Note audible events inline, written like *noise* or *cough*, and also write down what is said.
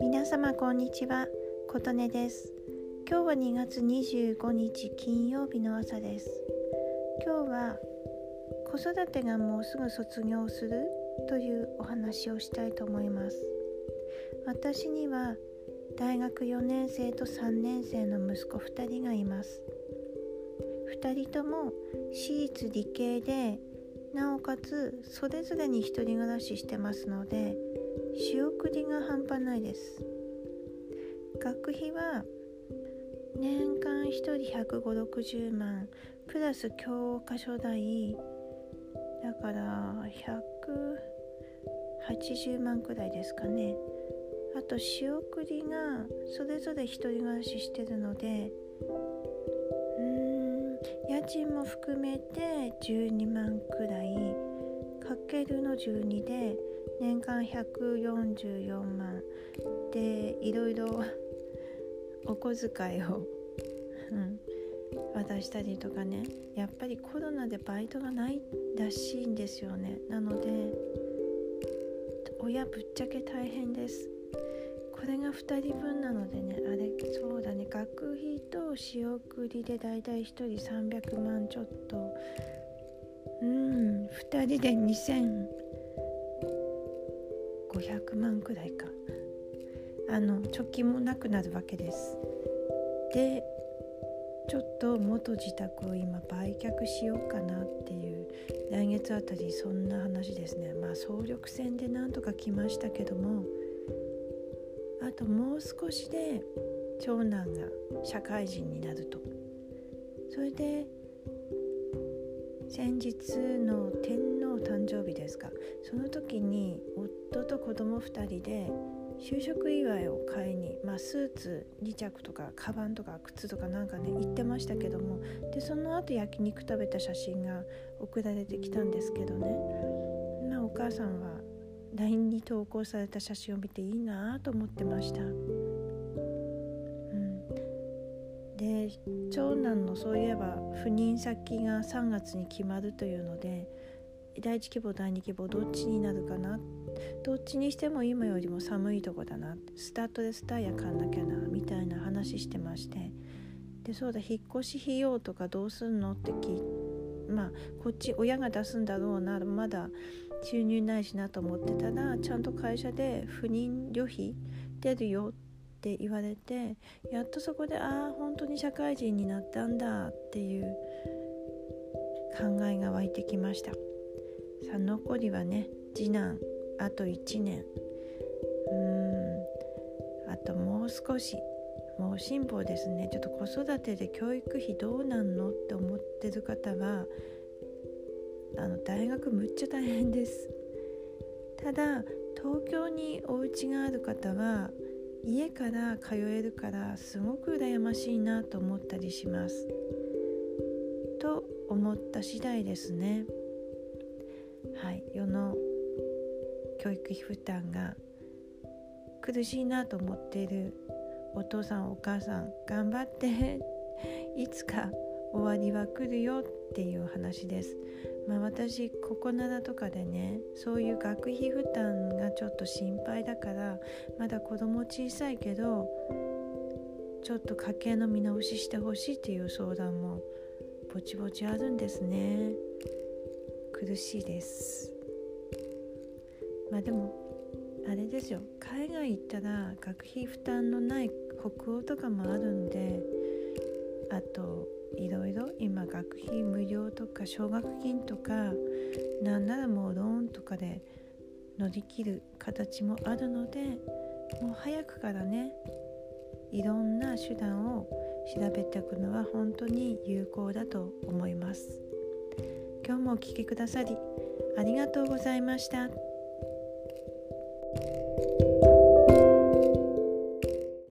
皆様こんにちは。琴音です。今日は2月25日金曜日の朝です。今日は子育てがもうすぐ卒業するというお話をしたいと思います。私には大学4年生と3年生の息子2人がいます。2人とも私立理系でなおかつそれぞれに1人暮らししてますので仕送りが半端ないです。学費は年間1人15060万。プラス教科書代。だから180万くらいですかね。あと仕送りがそれぞれ1人暮らししてるので家賃も含めて12万くらいかけるの12で年間144万。でいろいろ *laughs* お小遣いを、渡したりとかね。やっぱりコロナでバイトがないらしいんですよね。なので親ぶっちゃけ大変です。これが2人分なのでねあれそうだね。学費と仕送りでだいたい1人300万ちょっと。うん。2人で2500万くらいか。あの貯金もなくなるわけです。でちょっと元自宅を今売却しようかなっていう。来月あたりそんな話ですね。まあ総力戦でなんとか来ましたけども。あともう少しで長男が社会人になると。それで先日の天皇誕生日ですか。その時に夫と子供2人で就職祝いを買いに、まあ、スーツ2着とかカバンとか靴とかなんかね行ってましたけども。でその後焼肉食べた写真が送られてきたんですけどね、まあ、お母さんは LINE に投稿された写真を見ていいなと思ってました、うん、で長男のそういえば赴任先が3月に決まるというので第1希望第2希望どっちになるかな？どっちにしても今よりも寒いとこだな。スタッドレスタイヤ買んなきゃなみたいな話してまして。でそうだ引っ越し費用とかどうすんの？って聞いてまあこっち親が出すんだろうなまだ収入ないしなと思ってたらちゃんと会社で不妊旅費出るよって言われてやっとそこでああ本当に社会人になったんだっていう考えが湧いてきました。さあ残りはね次男あと1年。うーん。あともう少し。もう辛抱ですね。ちょっと子育てで教育費どうなんのって思ってる方はあの大学むっちゃ大変です。ただ東京にお家がある方は家から通えるからすごく羨ましいなと思ったりします。と思った次第ですね。はい。世の教育費負担が苦しいなと思っているお父さんお母さん頑張って *laughs* いつか終わりは来るよっていう話です。まあ、私ここならとかでねそういう学費負担がちょっと心配だからまだ子供小さいけどちょっと家計の見直ししてほしいっていう相談もぼちぼちあるんですね。苦しいです。まあでもあれですよ。海外行ったら学費負担のない北欧とかもあるんであといろいろ今学費無料とか奨学金とかなんならもうローンとかで乗り切る形もあるのでもう早くからねいろんな手段を調べておくのは本当に有効だと思います今日もお聴きくださりありがとうございました。